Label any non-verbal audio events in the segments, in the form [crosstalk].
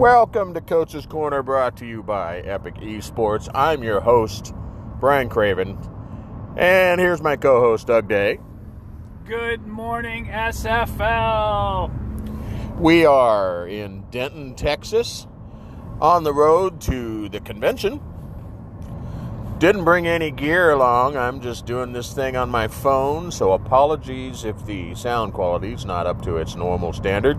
Welcome to Coach's Corner, brought to you by Epic Esports. I'm your host, Brian Craven, and here's my co host, Doug Day. Good morning, SFL. We are in Denton, Texas, on the road to the convention. Didn't bring any gear along. I'm just doing this thing on my phone, so apologies if the sound quality is not up to its normal standard.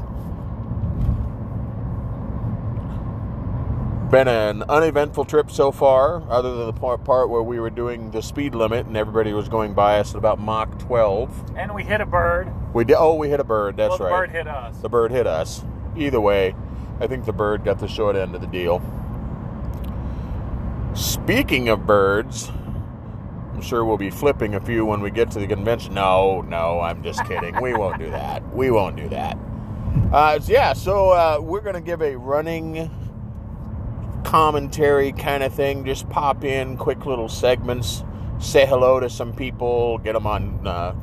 Been an uneventful trip so far, other than the part, where we were doing the speed limit and everybody was going by us at about Mach 12. And we hit a bird. We did. Oh, we hit a bird. That's well, the right. bird hit us. The bird hit us. Either way, I think the bird got the short end of the deal. Speaking of birds, I'm sure we'll be flipping a few when we get to the convention. No, no, I'm just [laughs] kidding. we won't do that. We won't do that. Uh, yeah, so uh, we're going to give a running commentary kind of thing. Just pop in quick little segments, say hello to some people, get them on, uh,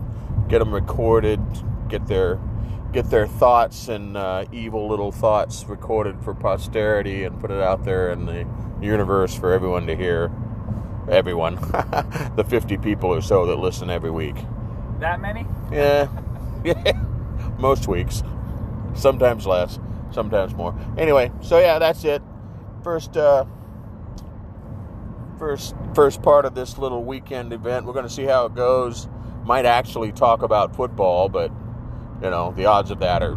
get them recorded, get their get their thoughts and uh, evil little thoughts recorded for posterity and put it out there in the universe for everyone to hear. Everyone, [laughs] the 50 people or so that listen every week. That many? Yeah, yeah, [laughs] most weeks, sometimes less, sometimes more. Anyway, so yeah, that's it. First, uh, first, first part of this little weekend event. We're going to see how it goes. Might actually talk about football, but you know the odds of that are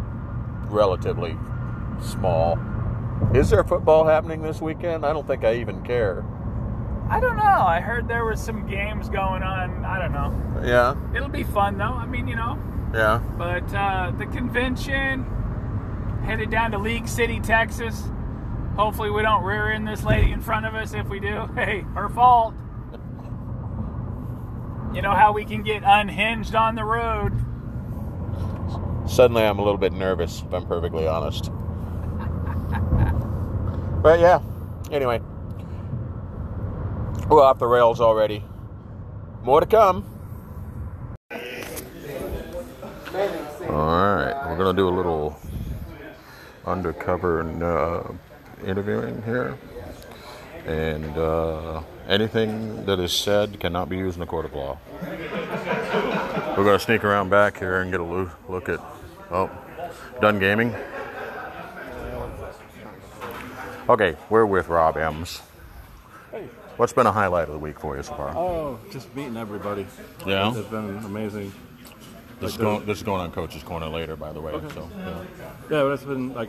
relatively small. Is there football happening this weekend? I don't think I even care. I don't know. I heard there was some games going on. I don't know. Yeah, It'll be fun though. I mean, you know. yeah. But uh, the convention headed down to League City, Texas. Hopefully, we don't rear in this lady in front of us. If we do, [laughs] hey, her fault. You know how we can get unhinged on the road. Suddenly, I'm a little bit nervous, if I'm perfectly honest. [laughs] but yeah, anyway, we're off the rails already. More to come. All right, we're gonna do a little undercover uh, interviewing here, and uh, anything that is said cannot be used in a court of law. We're gonna sneak around back here and get a look at. Oh, done gaming. Okay, we're with Rob Ems. Hey. What's been a highlight of the week for you so far? Oh, just meeting everybody. Yeah? It's been amazing. This is, going, this is going on Coach's Corner later, by the way. So, yeah. Yeah, but it's been like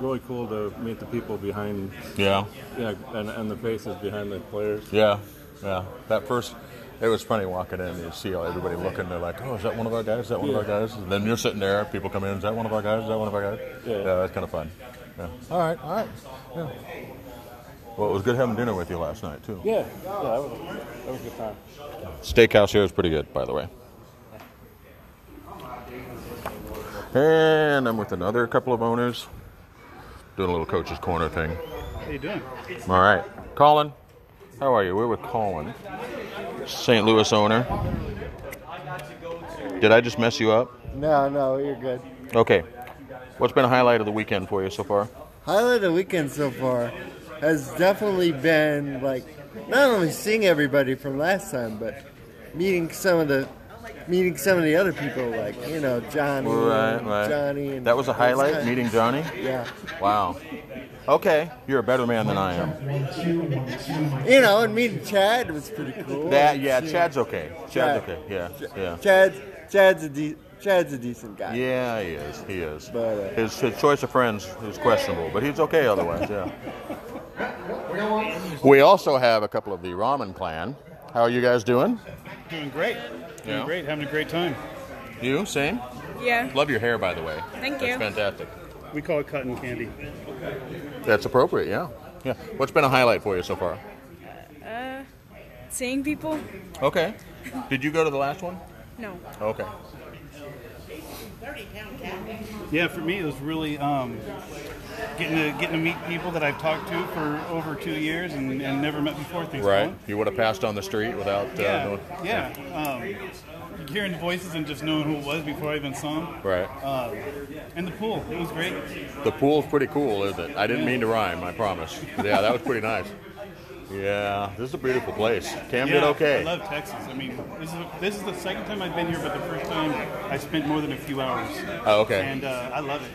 really cool to meet the people behind, yeah, yeah, and, and the faces behind the players. yeah, yeah. That first, it was funny walking in. And you see everybody looking. They're like, "Oh, is that one of our guys? Is that one of our guys?" And then you're sitting there. People come in. Is that one of our guys? Is that one of our guys? Yeah. that's kind of fun. Yeah. All right, all right. Yeah. Well, it was good having dinner with you last night too. Yeah, yeah, that was, that was a good time. Steakhouse here is pretty good, by the way. And I'm with another couple of owners doing a little coach's corner thing. How you doing? All right, Colin, how are you? We're with Colin, St. Louis owner. Did I just mess you up? No, no, you're good. Okay. What's been a highlight of the weekend for you so far? Highlight of the weekend so far has definitely been like not only seeing everybody from last time, but meeting some of the meeting some of the other people, like you know Johnny, Right, right. Johnny, and That was a highlight, meeting Johnny? Yeah, Wow. Okay, you're a better man than I am. you know, and meeting Chad was pretty cool. That, yeah, Chad's okay. Chad's Chad. okay. Yeah, yeah. Chad's Chad's a de- Chad's a decent guy. Yeah, he is. He is. But, uh, his, his choice of friends is questionable, but he's okay otherwise. Yeah. We also have a couple of the Ramen clan. How are you guys doing? Doing great. Doing Yeah. great. Having a great time. You same? Yeah. Love your hair, by the way. Thank That's you. fantastic. We call it cotton candy. That's appropriate. Yeah. Yeah. What's been a highlight for you so far? Uh, seeing people? Okay. Did you go to the last one? No. Okay. Yeah, for me, it was really um, getting to getting to meet people that I've talked to for over two years and, and never met before. Things Right. You would have passed on the street without. Uh, Yeah, knowing- yeah. Um, hearing voices and just knowing who it was before I even saw him. Right. Um, and the pool, it was great. The pool's pretty cool, isn't it? I didn't mean to rhyme. I promise. Yeah, that was pretty nice. Yeah, this is a beautiful place. Cam did okay. I love Texas. I mean, this is this is the second time I've been here, but the first time I spent more than a few hours. Oh, okay. And uh, I love it.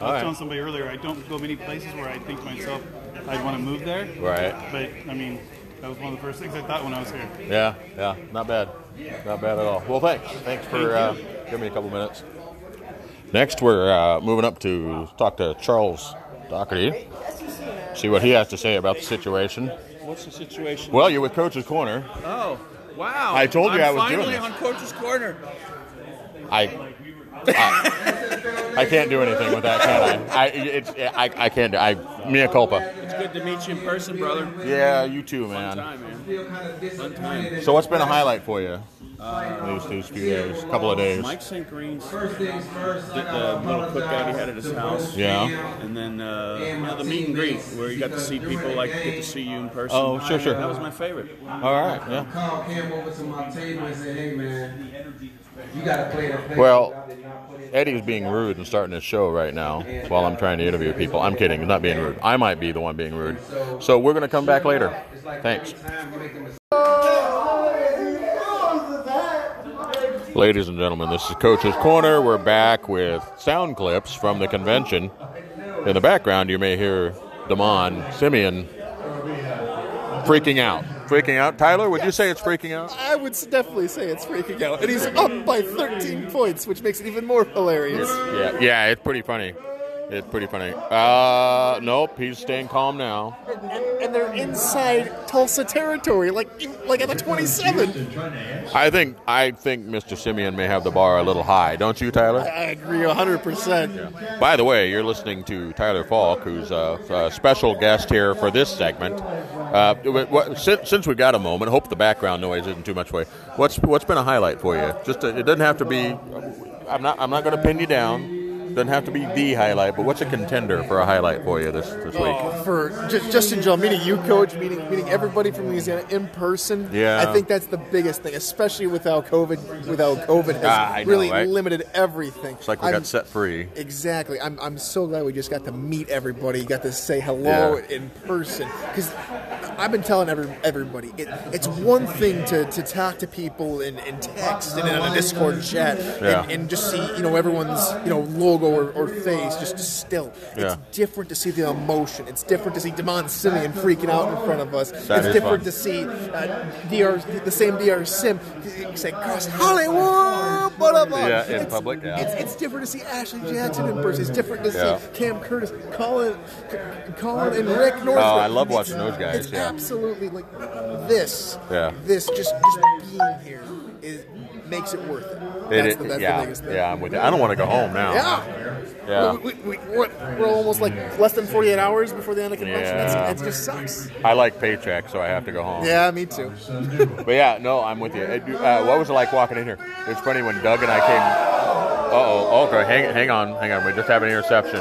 I All was right. telling somebody earlier, I don't go many places where I think to myself I'd want to move there. Right. But I mean, that was one of the first things I thought when I was here. Yeah, yeah, not bad. Not bad at all. Well, thanks. Thanks for uh, giving me a couple minutes. Next, we're uh, moving up to talk to Charles Doherty, see what he has to say about the situation. What's the situation? Well, you're with Coach's Corner. oh, wow. I told you I'm I was doing finally this. on Coach's Corner. I, I, I can't do anything with that, can I? I, it's, I, I can't. do- I, mea culpa. It's good to meet you in person, brother. Yeah, you too, Fun man. time, man. Fun time. So, what's been a highlight for you these these few days, couple of days? Mike St. Green's did the little cookout he had at his house. Yeah. And then uh, you know, the meet and greet where you got to see people like get to see you in person. Oh, sure, sure. That was my favorite. All right. Yeah. Call Cam over to my table and say, hey man, you gotta play the play. Well, Eddie's being rude and starting his show right now while I'm trying to interview people. I'm kidding. He's not being rude. I might be the one being rude. So we're going to come back later. Thanks. Ladies and gentlemen, this is Coach's Corner. We're back with sound clips from the convention. In the background, you may hear Damon Simeon freaking out. Freaking out. Tyler, would you say it's freaking out? I would definitely say it's freaking out. And he's up by 13 points, which makes it even more hilarious. Yeah, yeah, it's pretty funny. It's pretty funny. Uh, nope, he's staying calm now. And, and they're inside Tulsa territory, like like at the 27. I think I think Mr. Simeon may have the bar a little high, don't you, Tyler? I agree 100%. By the way, you're listening to Tyler Falk, who's a, a special guest here for this segment. Uh, what, since, since we got a moment, hope the background noise isn't too much for you. What's what's been a highlight for you? Just to, it doesn't have to be. I'm not I'm not going to pin you down. Doesn't have to be the highlight, but what's a contender for a highlight for you this this week? Oh, for just, just in general, meeting you, coach, meeting meeting everybody from Louisiana in person. Yeah. I think that's the biggest thing, especially without COVID. Without COVID has Ah, know, really right? limited everything. It's like we I'm- got set free. Exactly. I'm, I'm so glad we just got to meet everybody, You got to say hello Yeah. in person. Because I've been telling every, everybody, it, it's one thing to, to talk to people in, in text and in a Discord chat Yeah. and, and just see, you know, everyone's, you know, logo or, or face just still. Yeah. It's different to see the emotion. It's different to see Damon Simeon freaking out in front of us. That it's different fun. to see uh, DR, the same DR Sim say, cross Hollywood, blah, blah, blah. Yeah, in It's- public, yeah. It's, it's different to see Ashley Jackson in person. It's different to Yeah. see Cam Curtis, Colin, Colin and Rick Northrup. Oh, I love watching those guys, It's yeah. Absolutely like this. Yeah. This just just being here is makes it worth it. It- That's, it- the, that's yeah, the biggest thing. yeah, I'm with you. I don't want to go home now. Yeah. Yeah. We, we, we, we're, we're almost like less than 48 hours before the end of the convention. Yeah. That's, that just sucks. I like paycheck, so I have to go home. Yeah, me too. But yeah, no, I'm with you. Uh, what was it like walking in here? It's funny when Doug and I came. Uh oh. Okay, hang, hang on, hang on. We just have an interception.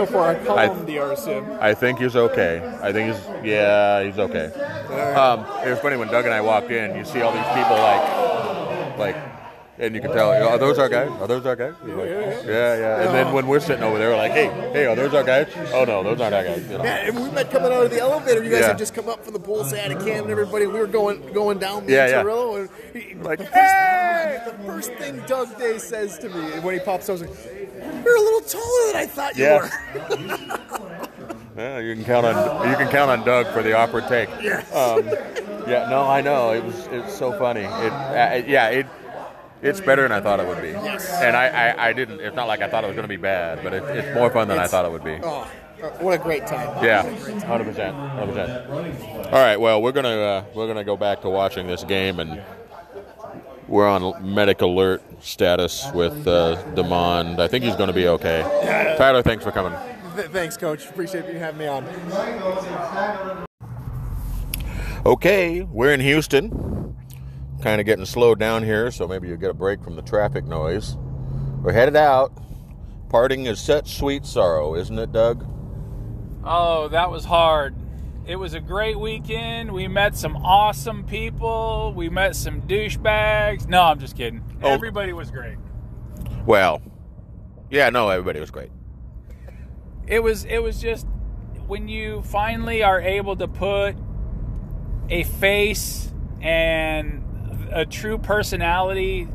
So far, I call I- him DR Sim. I think he's okay. I think he's yeah, he's okay. Um, it was funny when Doug and I walked in. You see all these people like, like, and you can tell. Are those our guys? Are those our guys? He's like, yeah, yeah. And then when we're sitting over there, we're like, hey, hey, are those our guys? Oh no, those aren't our guys. You know? Yeah, and we met coming out of the elevator. You guys Yeah. had just come up from the pool side of Cam and everybody. We were going going down the Yeah, yeah. And he, Like, the, first, the first thing Doug Day says to me when he pops out, is like, "You're a little taller than I thought you Yeah. were." Yeah, you can count on you can count on Doug for the awkward take. Yes. Um, yeah, no, I know it was it's so funny. It, uh, yeah, it it's better than I thought it would be. Yes. And I, I, I didn't. It's not like I thought it was going to be bad, but it, it's more fun than I thought it would be. Oh, what a great time! Yeah, hundred percent, hundred percent. All right, well, we're gonna uh, we're gonna go back to watching this game, and we're on medic alert status with uh, Demond. I think he's going to be okay. Tyler, thanks for coming. Th- thanks, Coach. Appreciate you having me on. Okay, we're in Houston kind of getting slowed down here, so maybe you'll get a break from the traffic noise. We're headed out. Parting is such sweet sorrow, isn't it, Doug? Oh, that was hard. It was a great weekend. We met some awesome people. We met some douchebags. No, I'm just kidding. Oh. Everybody was great. Well, yeah, no, everybody was great. It was it was just when you finally are able to put a face and a true personality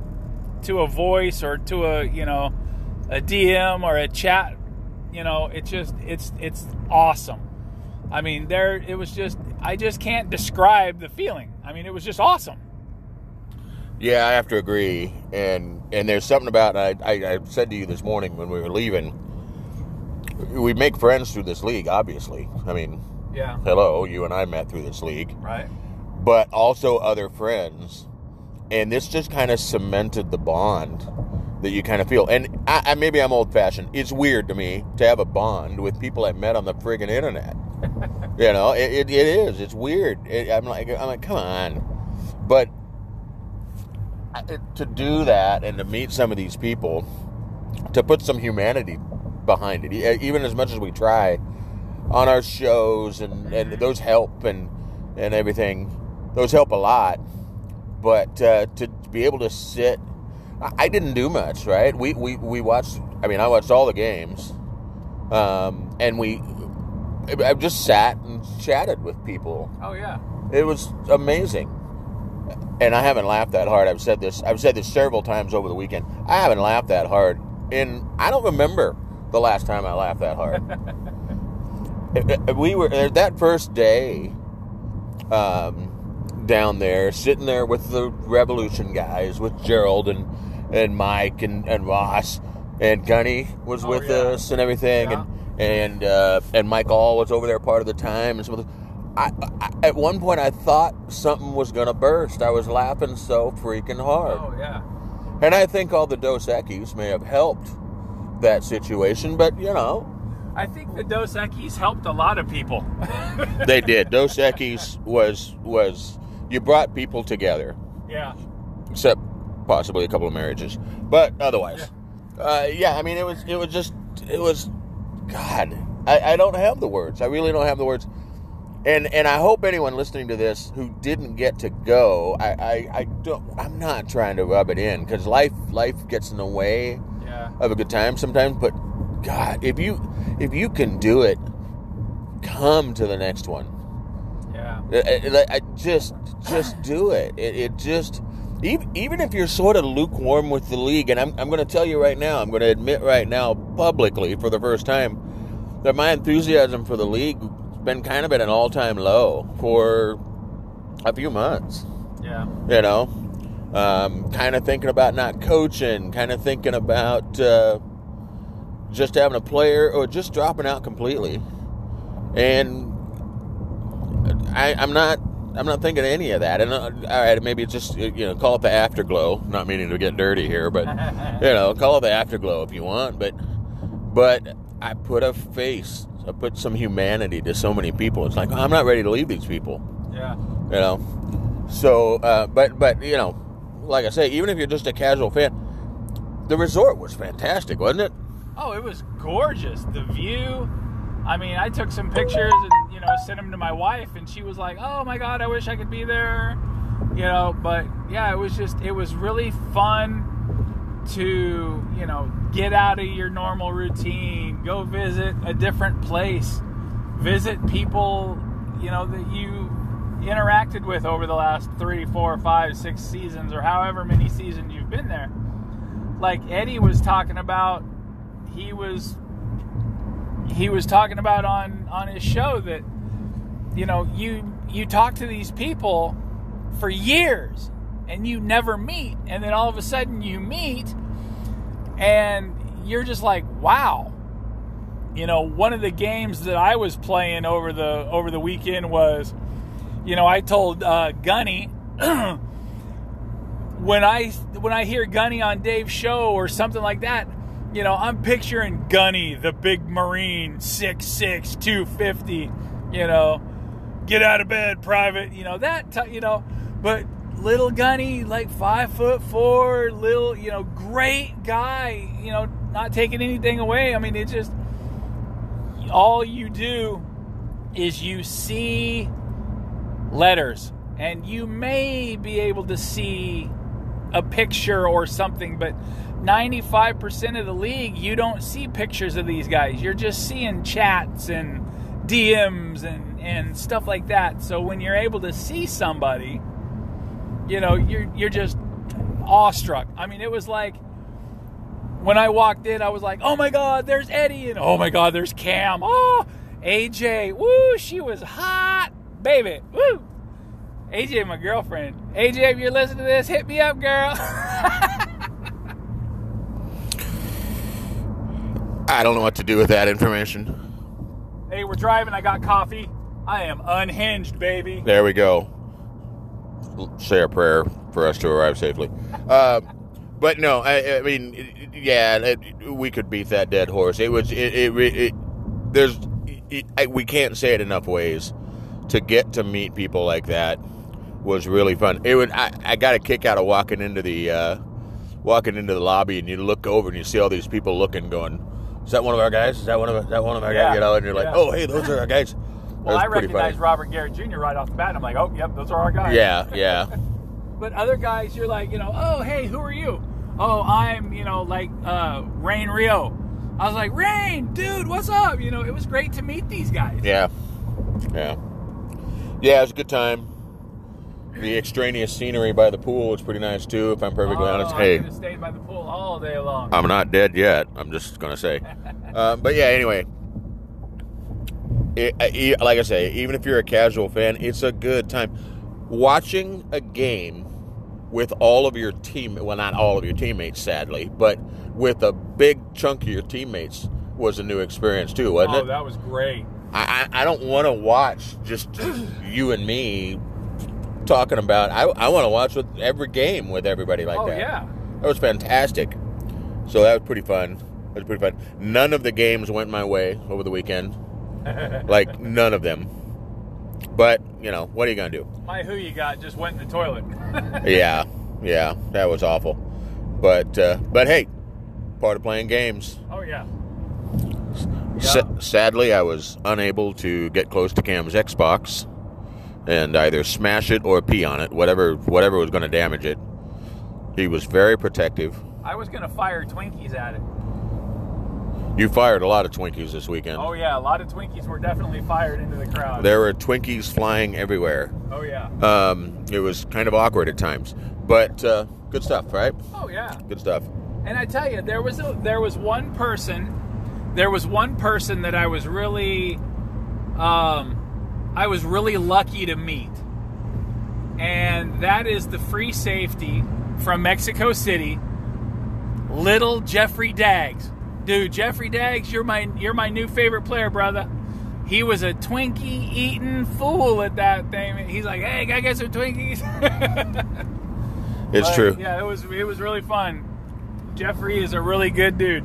to a voice or to a, you know, a DM or a chat, you know, it just it's it's awesome. I mean, there it was just I just can't describe the feeling. I mean, it was just awesome. Yeah, I have to agree. And and there's something about I, I, I said to you this morning when we were leaving. We make friends through this league, obviously. I mean, Yeah. hello, you and I met through this league, Right. but also other friends. And this just kind of cemented the bond that you kind of feel. And I, I maybe I'm old fashioned. It's weird to me to have a bond with people I met on the friggin' internet. [laughs] you know, it, it, it is. It's weird. It, I'm like, I'm like, come on. But to do that and to meet some of these people, to put some humanity behind it, even as much as we try on our shows, and, and those help and and everything, those help a lot. But uh, to be able to sit, I, I didn't do much, right? We, we we watched. I mean, I watched all the games, um, and we. I just sat and chatted with people. Oh yeah. It was amazing. And I haven't laughed that hard. I've said this. I've said this several times over the weekend. I haven't laughed that hard, and I don't remember the last time I laughed that hard. [laughs] we were uh, that first day um, down there, sitting there with the Revolution guys, with Gerald and and Mike and, and Ross and Gunny was Oh, with yeah. us and everything, Yeah. and and uh, and Mike All was over there part of the time and some of the. I, I, at one point, I thought something was going to burst. I was laughing so freaking hard. Oh yeah. And I think all the Dos Equis may have helped that situation, but you know, I think the Dos Equis helped a lot of people. [laughs] they did. Dos Equis was was you brought people together, yeah. except possibly a couple of marriages, but otherwise, uh, yeah. I mean, it was it was just it was, God, I, I don't have the words. I really don't have the words. And and I hope anyone listening to this who didn't get to go, I I, I don't. I'm not trying to rub it in because life life gets in the way. Yeah. of a good time sometimes but god if you if you can do it come to the next one Yeah. I, I- I just just do it. it it just even, even if you're sort of lukewarm with the league and i'm, I'm going to tell you right now i'm going to admit right now publicly for the first time that my enthusiasm for the league has been kind of at an all-time low for a few months. Yeah. you know? Um, kind of thinking about not coaching kind of thinking about uh, just having a player or just dropping out completely. And I, i'm not i'm not thinking any of that. And uh, all right maybe it's just you know call it the afterglow. Not meaning to get dirty here but [laughs] you know call it the afterglow if you want. But but i put a face i put some humanity to so many people. It's like i'm not ready to leave these people. Yeah. you know? So uh, but but you know like i say even if you're just a casual fan the resort was fantastic wasn't it? Oh, it was gorgeous. The view. I mean, I took some pictures and you know sent them to my wife, and she was like, "Oh my god, I wish I could be there." You know, but yeah, it was just it was really fun to you know get out of your normal routine, go visit a different place, visit people you know that you interacted with over the last three, four, five, six seasons, or however many seasons you've been there. Like Eddie was talking about he was he was talking about on on his show that you know you you talk to these people for years and you never meet and then all of a sudden you meet and you're just like wow. You know one of the games that I was playing over the over the weekend was you know I told uh, Gunny [clears throat] when I when I hear Gunny on Dave's show or something like that, you know, I'm picturing Gunny, the big Marine, 6'6", 250, you know, get out of bed, private, you know, that, t- you know, but little gunny, like five foot four, little, you know, great guy, you know, not taking anything away. I mean, it just, all you do is you see letters and you may be able to see a picture or something, but 95% of the league, you don't see pictures of these guys. You're just seeing chats and DMs and, and stuff like that. So when you're able to see somebody, you know, you're you're just awestruck. I mean, it was like when I walked in, I was like, "Oh my God, there's Eddie!" and "Oh my God, there's Cam!" Oh, AJ, woo, she was hot, baby, woo. AJ, my girlfriend. AJ, if you're listening to this, hit me up, girl. [laughs] I don't know what to do with that information. hey, we're driving. I got coffee. I am unhinged, baby. There we go. Say a prayer for us to arrive safely. Uh, but no, I, I mean, yeah, it, we could beat that dead horse. It was, it, it, it, there's, I, we can't say it enough ways. To get to meet people like that was really fun. It would, I, I got a kick out of walking into the, uh, walking into the lobby, and you look over and you see all these people looking, going, "Is that one of our guys? Is that one of, is that one of our Yeah, guys?" You know, and you're like, yeah. "Oh, hey, those are our guys." Well, I recognized. Robert Garrett Jr. right off the bat. and I'm like, oh, yep, those are our guys. Yeah, [laughs] yeah. But other guys, you're like, you know, oh, hey, who are you? Oh, I'm, you know, like uh, Rain Rio. I was like, Rain, dude, what's up? You know, it was great to meet these guys. Yeah. Yeah. Yeah, it was a good time. The extraneous scenery by the pool is pretty nice too, if I'm perfectly oh, honest. hey, stayed by the pool all day long. I'm not dead yet. I'm just gonna say. [laughs] uh, but yeah, anyway. It, I- like I say, even if you're a casual fan, it's a good time. Watching a game with all of your team, well, not all of your teammates, sadly, but with a big chunk of your teammates was a new experience too, wasn't oh, it? Oh, that was great. I I don't want to watch just [clears throat] you and me talking about. I, I want to watch with every game with everybody like oh, that. yeah. that was fantastic. So that was pretty fun. That was pretty fun. None of the games went my way over the weekend. [laughs] like none of them. But you know what are you gonna do? My who you got just went in the toilet. [laughs] yeah, yeah, that was awful. But uh, but hey, part of playing games. oh, yeah. Sa- sadly, I was unable to get close to Cam's Xbox and either smash it or pee on it, whatever whatever was going to damage it. He was very protective. I was going to fire Twinkies at it. You fired a lot of Twinkies this weekend. Oh, yeah. A lot of Twinkies were definitely fired into the crowd. There were Twinkies flying everywhere. oh, yeah. Um, it was kind of awkward at times, but uh, good stuff, right? Oh, yeah. Good stuff. And I tell you, there was a, there was one person, there was one person that I was really, um, I was really lucky to meet, and that is the free safety from Mexico City, little Jeffrey Daggs. Dude, Jeffrey Daggs, you're my you're my new favorite player, brother. He was a Twinkie eating fool at that thing. He's like, "Hey, can I get some Twinkies?" [laughs] It's But, true. Yeah, it was it was really fun. Jeffrey is a really good dude.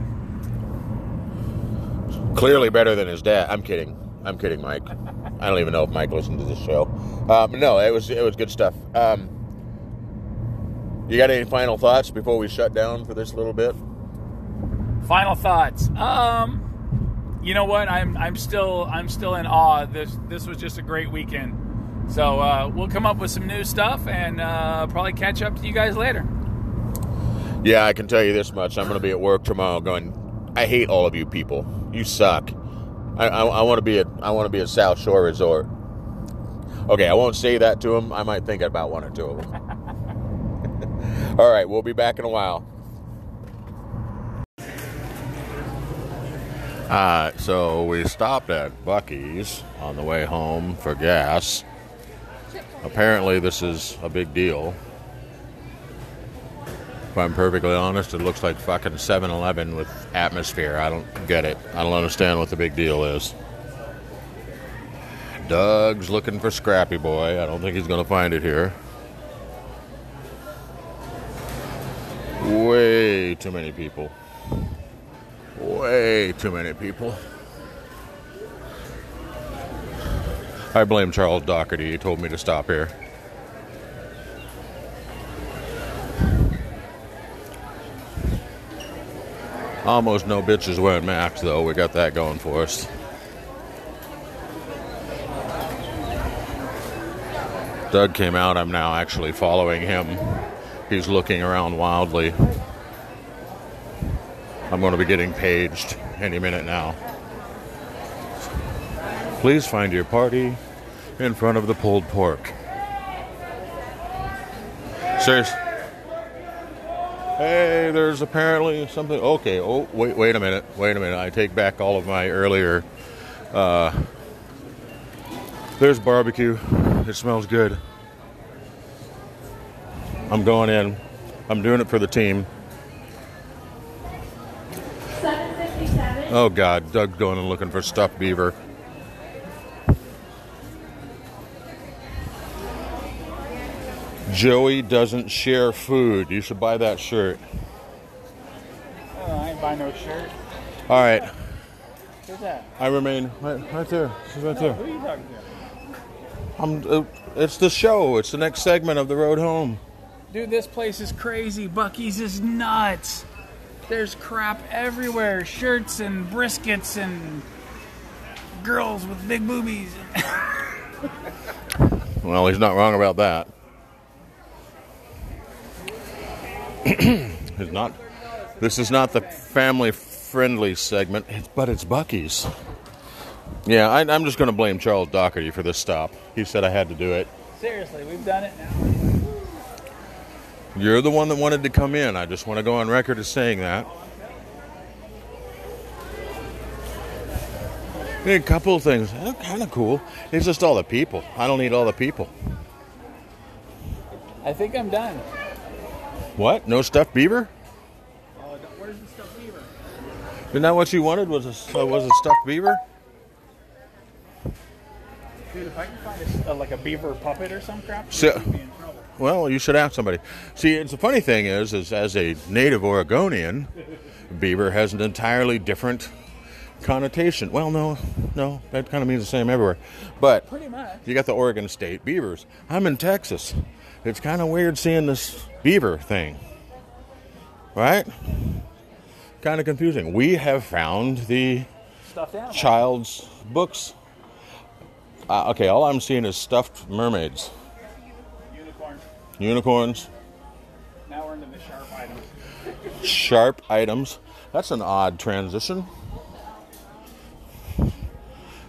Clearly better than his dad. I'm kidding. I'm kidding, Mike. I don't even know if Mike listened to this show. Um, no, it was it was good stuff. Um, you got any final thoughts before we shut down for this little bit? Final thoughts. Um, you know what? I'm I'm still I'm still in awe. This this was just a great weekend. So uh, we'll come up with some new stuff and uh, probably catch up to you guys later. Yeah, I can tell you this much. I'm going to be at work tomorrow. Going, I hate all of you people. You suck. I, I, I want to be at I want to be at South Shore Resort. Okay, I won't say that to him. I might think about one or two of them. [laughs] all right, we'll be back in a while. Uh, so we stopped at Buc-ee's on the way home for gas. Apparently, this is a big deal. If I'm perfectly honest, it looks like fucking 7 Eleven with atmosphere. I don't get it. I don't understand what the big deal is. Doug's looking for Scrappy Boy. I don't think he's going to find it here. Way too many people. Way too many people. I blame Charles Doherty. He told me to stop here. Almost no bitches wearing masks, though. We got that going for us. Doug came out. I'm now actually following him. He's looking around wildly. I'm going to be getting paged any minute now. Please find your party in front of the pulled pork. Serious. Hey, there's apparently something. Okay. Oh, wait, wait a minute. Wait a minute. I take back all of my earlier. Uh, there's barbecue. It smells good. I'm going in. I'm doing it for the team. 757. Oh God, Doug's going and looking for stuffed beaver. Joey doesn't share food. You should buy that shirt. Oh, I ain't buy no shirt. All right, Who's that? I remain right, right there. She's right No, there. who are you talking to? I'm. Uh, it's the show. It's the next segment of the road home. Dude, this place is crazy. Buc-ee's is nuts. There's crap everywhere. Shirts and briskets and girls with big boobies. [laughs] Well, he's not wrong about that. [clears throat] he's not. This is not the family-friendly segment, it's, but it's Buc-ee's. Yeah, I, I'm just going to blame Charles Doherty for this stop. He said I had to do it. Seriously, we've done it now. You're the one that wanted to come in. I just want to go on record as saying that. A couple of things. kind of cool. It's just all the people. I don't need all the people. I think I'm done. What? No stuffed beaver? Oh, where's the stuffed beaver? Isn't that what you wanted? Was a uh, was a stuffed beaver? Dude, if I can find a a, like a beaver puppet or some crap, So- we'd be in trouble. Well, you should ask somebody. See, it's the funny thing is, is as a native Oregonian, beaver has an entirely different connotation. Well, no, no, that kind of means the same everywhere. But Pretty much. you got the Oregon State beavers. I'm in Texas. It's kind of weird seeing this beaver thing, right? Kind of confusing. We have found the child's books. Uh, okay, all I'm seeing is stuffed mermaids, Unicorn. unicorns, Now we're into the sharp items. sharp items. That's an odd transition.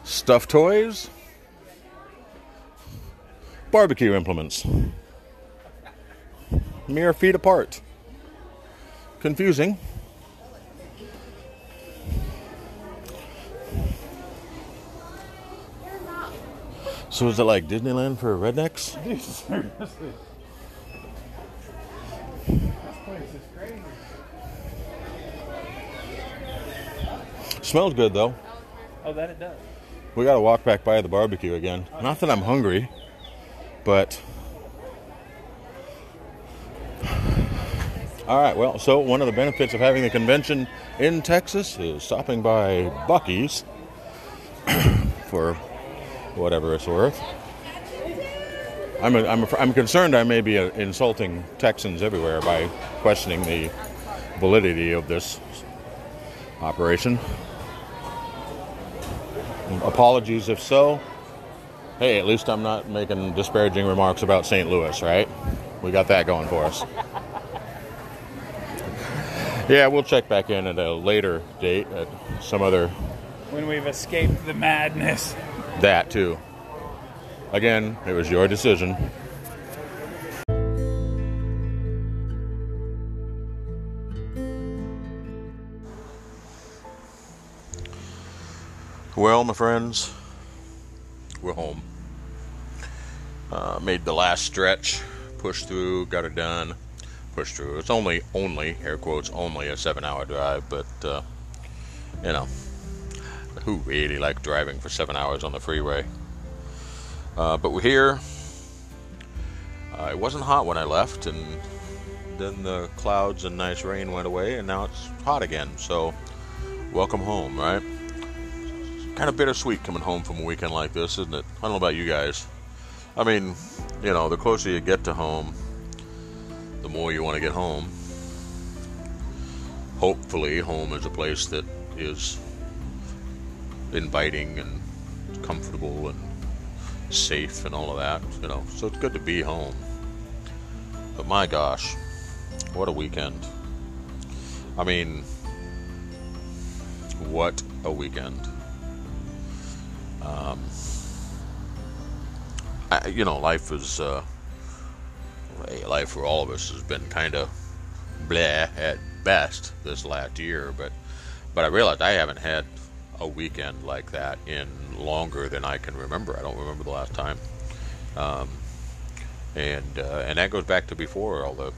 Stuffed toys, barbecue implements, mere feet apart. Confusing. So is it like Disneyland for rednecks? Dude, [laughs] seriously. This place is crazy. Smells good though. Oh, that it does. We got to walk back by the barbecue again. Oh, Not that I'm hungry, but. All right, well, so one of the benefits of having the convention in Texas is stopping by Buc-ee's [coughs] for whatever it's worth. I'm, a, I'm, a, I'm concerned I may be uh insulting Texans everywhere by questioning the validity of this operation. Apologies if so. Hey, at least I'm not making disparaging remarks about St. Louis, right? We got that going for us. Yeah, we'll check back in at a later date at some other When we've escaped the madness. that too. Again, it was your decision. Well, my friends, we're home. Uh, made the last stretch, pushed through, got it done, pushed through. It's only, only, air quotes, only a seven hour drive, but, uh, you know, who really like driving for seven hours on the freeway? Uh, but we're here. Uh, it wasn't hot when I left, and then the clouds and nice rain went away, and now it's hot again. So, welcome home, right? Kind of bittersweet coming home from a weekend like this, isn't it? I don't know about you guys. I mean, you know, the closer you get to home, the more you want to get home. hopefully, home is a place that is inviting and comfortable and safe and all of that. You know, so it's good to be home. But my gosh, what a weekend! I mean, what a weekend! Um, I, you know, life is uh, life for all of us has been kind of blah at best this last year, but but I realized I haven't had a weekend like that in longer than I can remember. I don't remember the last time, um, and uh, and that goes back to before all the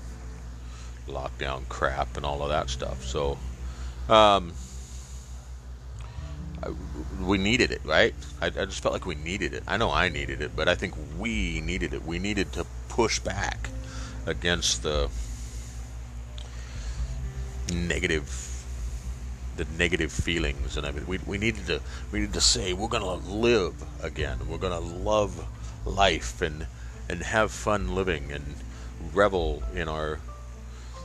lockdown crap and all of that stuff. So. Um, we needed it, right? I, I just felt like we needed it. I know I needed it, but I think we needed it. We needed to push back against the negative the negative feelings and everything. We, we needed to we needed to say we're gonna live again. We're gonna love life and and have fun living and revel in our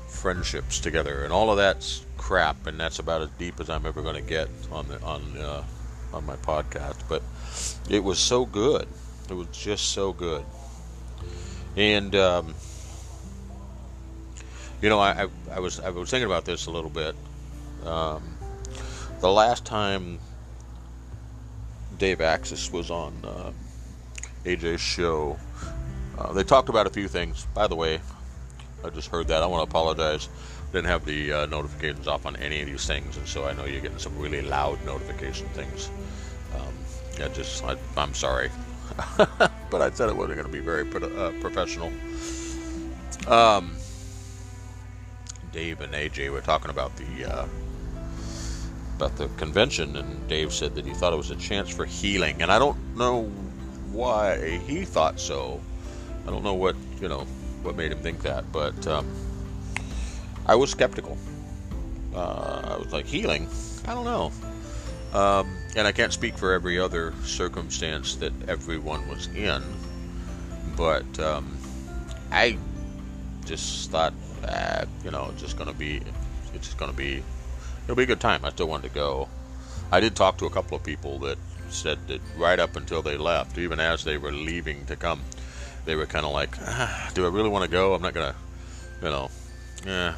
friendships together and all of that's crap and that's about as deep as I'm ever gonna get on the on uh, on my podcast. But it was so good. It was just so good. And um, you know, I, I, I was I was thinking about this a little bit. Um, the last time Dave Axis was on uh, AJ's show, uh, they talked about a few things. By the way, I just heard that. I want to apologize. Didn't have the uh, notifications off on any of these things, and so I know you're getting some really loud notification things. Um, yeah, just I, am sorry, [laughs] but I said it wasn't going to be very uh, professional. Um, Dave and AJ were talking about the uh, about the convention, and Dave said that he thought it was a chance for healing, and I don't know why he thought so. I don't know what you know what made him think that, but um, I was skeptical. Uh, I was like, healing? I don't know. Um, and I can't speak for every other circumstance that everyone was in, but um, I just thought, ah, you know, it's just gonna be, it's just gonna be, it'll be a good time. I still wanted to go. I did talk to a couple of people that said that right up until they left, even as they were leaving to come, they were kind of like, ah, do I really want to go? I'm not gonna, you know, yeah.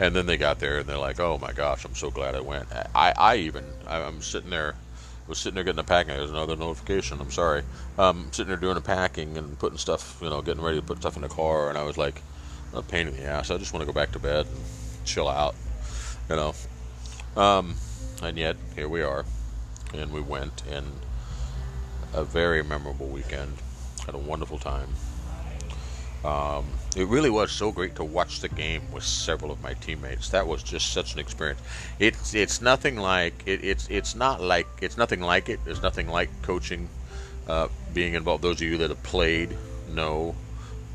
And then they got there and they're like, oh my gosh, I'm so glad I went. I, I even, I'm sitting there was sitting there getting the packing. There's another notification. I'm sorry. Um, sitting there doing the packing and putting stuff, you know, getting ready to put stuff in the car, and I was like, a pain in the ass. I just want to go back to bed and chill out, you know. Um, and yet here we are, and we went, and a very memorable weekend. Had a wonderful time. Um, it really was so great to watch the game with several of my teammates. That was just such an experience. It's it's nothing like it, it's it's not like it's nothing like it. There's nothing like coaching, uh, being involved. Those of you that have played know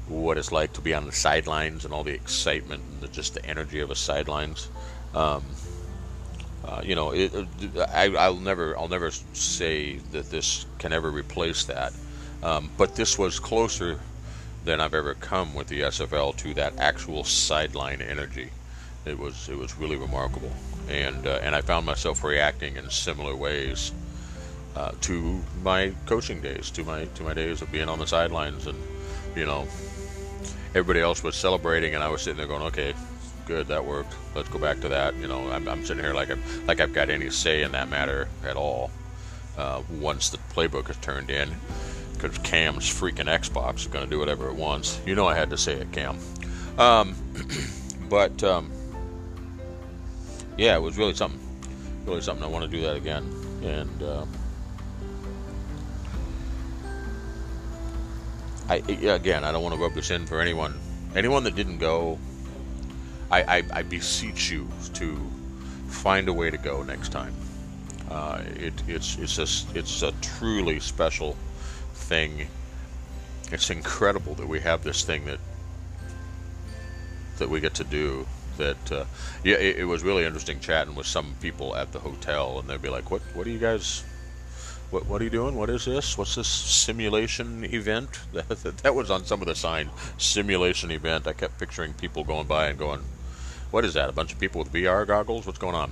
what it's like to be on the sidelines and all the excitement and the, just the energy of a sidelines. Um, uh, you know, it, I, I'll never I'll never say that this can ever replace that. Um, but this was closer than I've ever come with the SFL to that actual sideline energy. It was it was really remarkable, and uh, and I found myself reacting in similar ways uh, to my coaching days, to my to my days of being on the sidelines, and you know, everybody else was celebrating, and I was sitting there going, okay, good, that worked. Let's go back to that. You know, I'm, I'm sitting here like I've, like I've got any say in that matter at all. Uh, once the playbook is turned in, because Cam's freaking Xbox is going to do whatever it wants. You know I had to say it, Cam. Um, [clears throat] but um, yeah, it was really something. Really something. I want to do that again. And uh, I again, I don't want to rub this in for anyone. Anyone that didn't go, I, I, I beseech you to find a way to go next time. Uh, it, it's it's a, it's a truly special thing. It's incredible that we have this thing that that we get to do. That uh, yeah, it, it, was really interesting chatting with some people at the hotel, and they'd be like, "What what are you guys? What what are you doing? What is this? What's this simulation event?" [laughs] That, that was on some of the sign simulation event. I kept picturing people going by and going, what is that? A bunch of people with VR goggles? What's going on?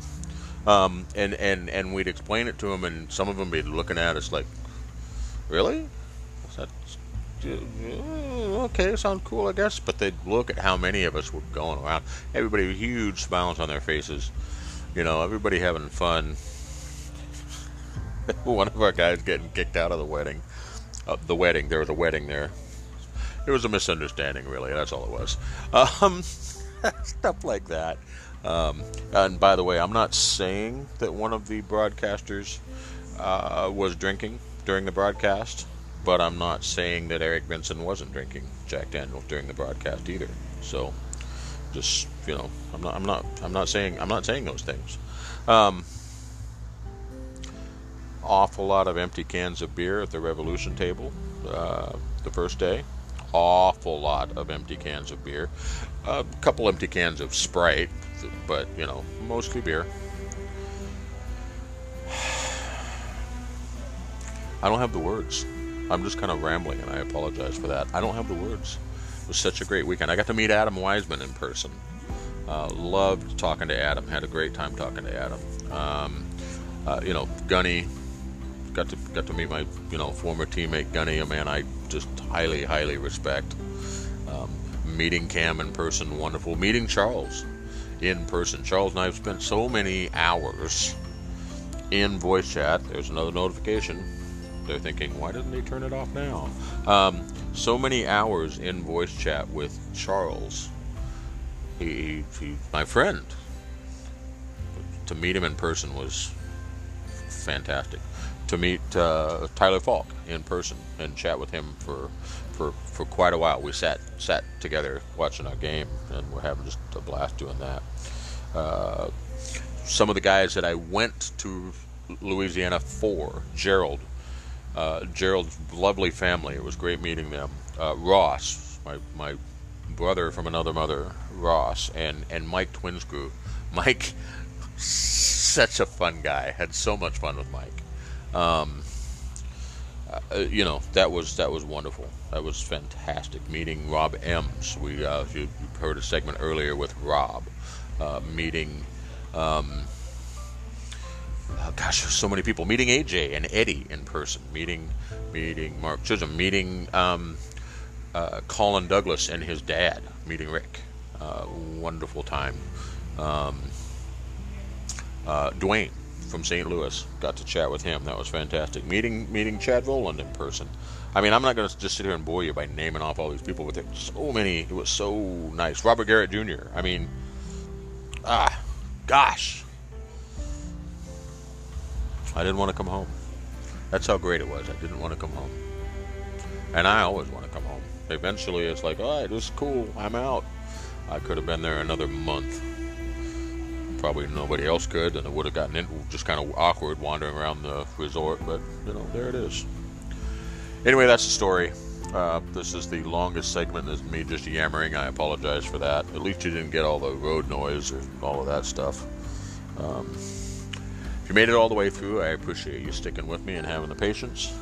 Um, and and and we'd explain it to them, and some of them be looking at us like, really? That's okay, sounds cool, I guess. But they'd look at how many of us were going around. Everybody with huge smiles on their faces. You know, everybody having fun. [laughs] One of our guys getting kicked out of the wedding. Uh, the wedding. There was a wedding there. It was a misunderstanding, really. That's all it was. Um, [laughs] stuff like that. Um, and by the way, I'm not saying that one of the broadcasters uh, was drinking during the broadcast, but I'm not saying that Eric Benson wasn't drinking Jack Daniels during the broadcast either. So, just you know, I'm not, I'm not, I'm not saying, I'm not saying those things. Um, awful lot of empty cans of beer at the Revolution table uh, the first day. Awful lot of empty cans of beer. A couple empty cans of Sprite, but you know, mostly beer. [sighs] I don't have the words. I'm just kind of rambling, and I apologize for that. I don't have the words. It was such a great weekend. I got to meet Adam Wiseman in person. Uh, loved talking to Adam. Had a great time talking to Adam. Um, uh, you know, Gunny. Got to got to meet my you know former teammate Gunny, a man I just highly highly respect. Um, meeting Cam in person, wonderful. Meeting Charles in person. Charles and I have spent so many hours in voice chat. There's another notification. They're thinking, why doesn't he turn it off now? Um, so many hours in voice chat with Charles. He, he, my friend. To meet him in person was fantastic. To meet uh, Tyler Falk in person and chat with him for, for for quite a while. We sat sat together watching our game, and we're having just a blast doing that. Uh, some of the guys that I went to Louisiana for, Gerald, uh, Gerald's lovely family. It was great meeting them. Uh, Ross, my my brother from another mother, Ross, and and Mike Twinscrew. [laughs] Mike, such a fun guy. Had so much fun with Mike. Um, uh, you know that was that was wonderful. That was fantastic. Meeting Rob Ems. We uh, you heard a segment earlier with Rob. Uh, meeting. Um, oh gosh, there's so many people. Meeting AJ and Eddie in person. Meeting, meeting Mark Chisholm. Meeting um, uh, Colin Douglas and his dad. Meeting Rick. Uh, wonderful time. Um, uh, Dwayne from St. Louis. Got to chat with him. That was fantastic. Meeting meeting Chad Voland in person. I mean, I'm not going to just sit here and bore you by naming off all these people, but there were so many. It was so nice. Robert Garrett Jr. I mean, ah, gosh, I didn't want to come home. That's how great it was. I didn't want to come home, and I always want to come home. Eventually, it's like, all right, this is cool. I'm out. I could have been there another month probably nobody else could, and it would have gotten in, just kind of awkward wandering around the resort. But you know, there it is. Anyway, that's the story. Uh, this is the longest segment. Is me just yammering. I apologize for that. At least you didn't get all the road noise and all of that stuff. Um, if you made it all the way through, I appreciate you sticking with me and having the patience.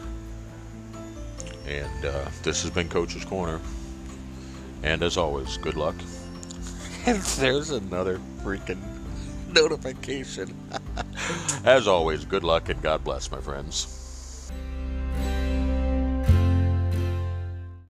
And uh, this has been Coach's Corner. And as always, good luck. [laughs] And there's another freaking notification. [laughs] As always, good luck and God bless, my friends.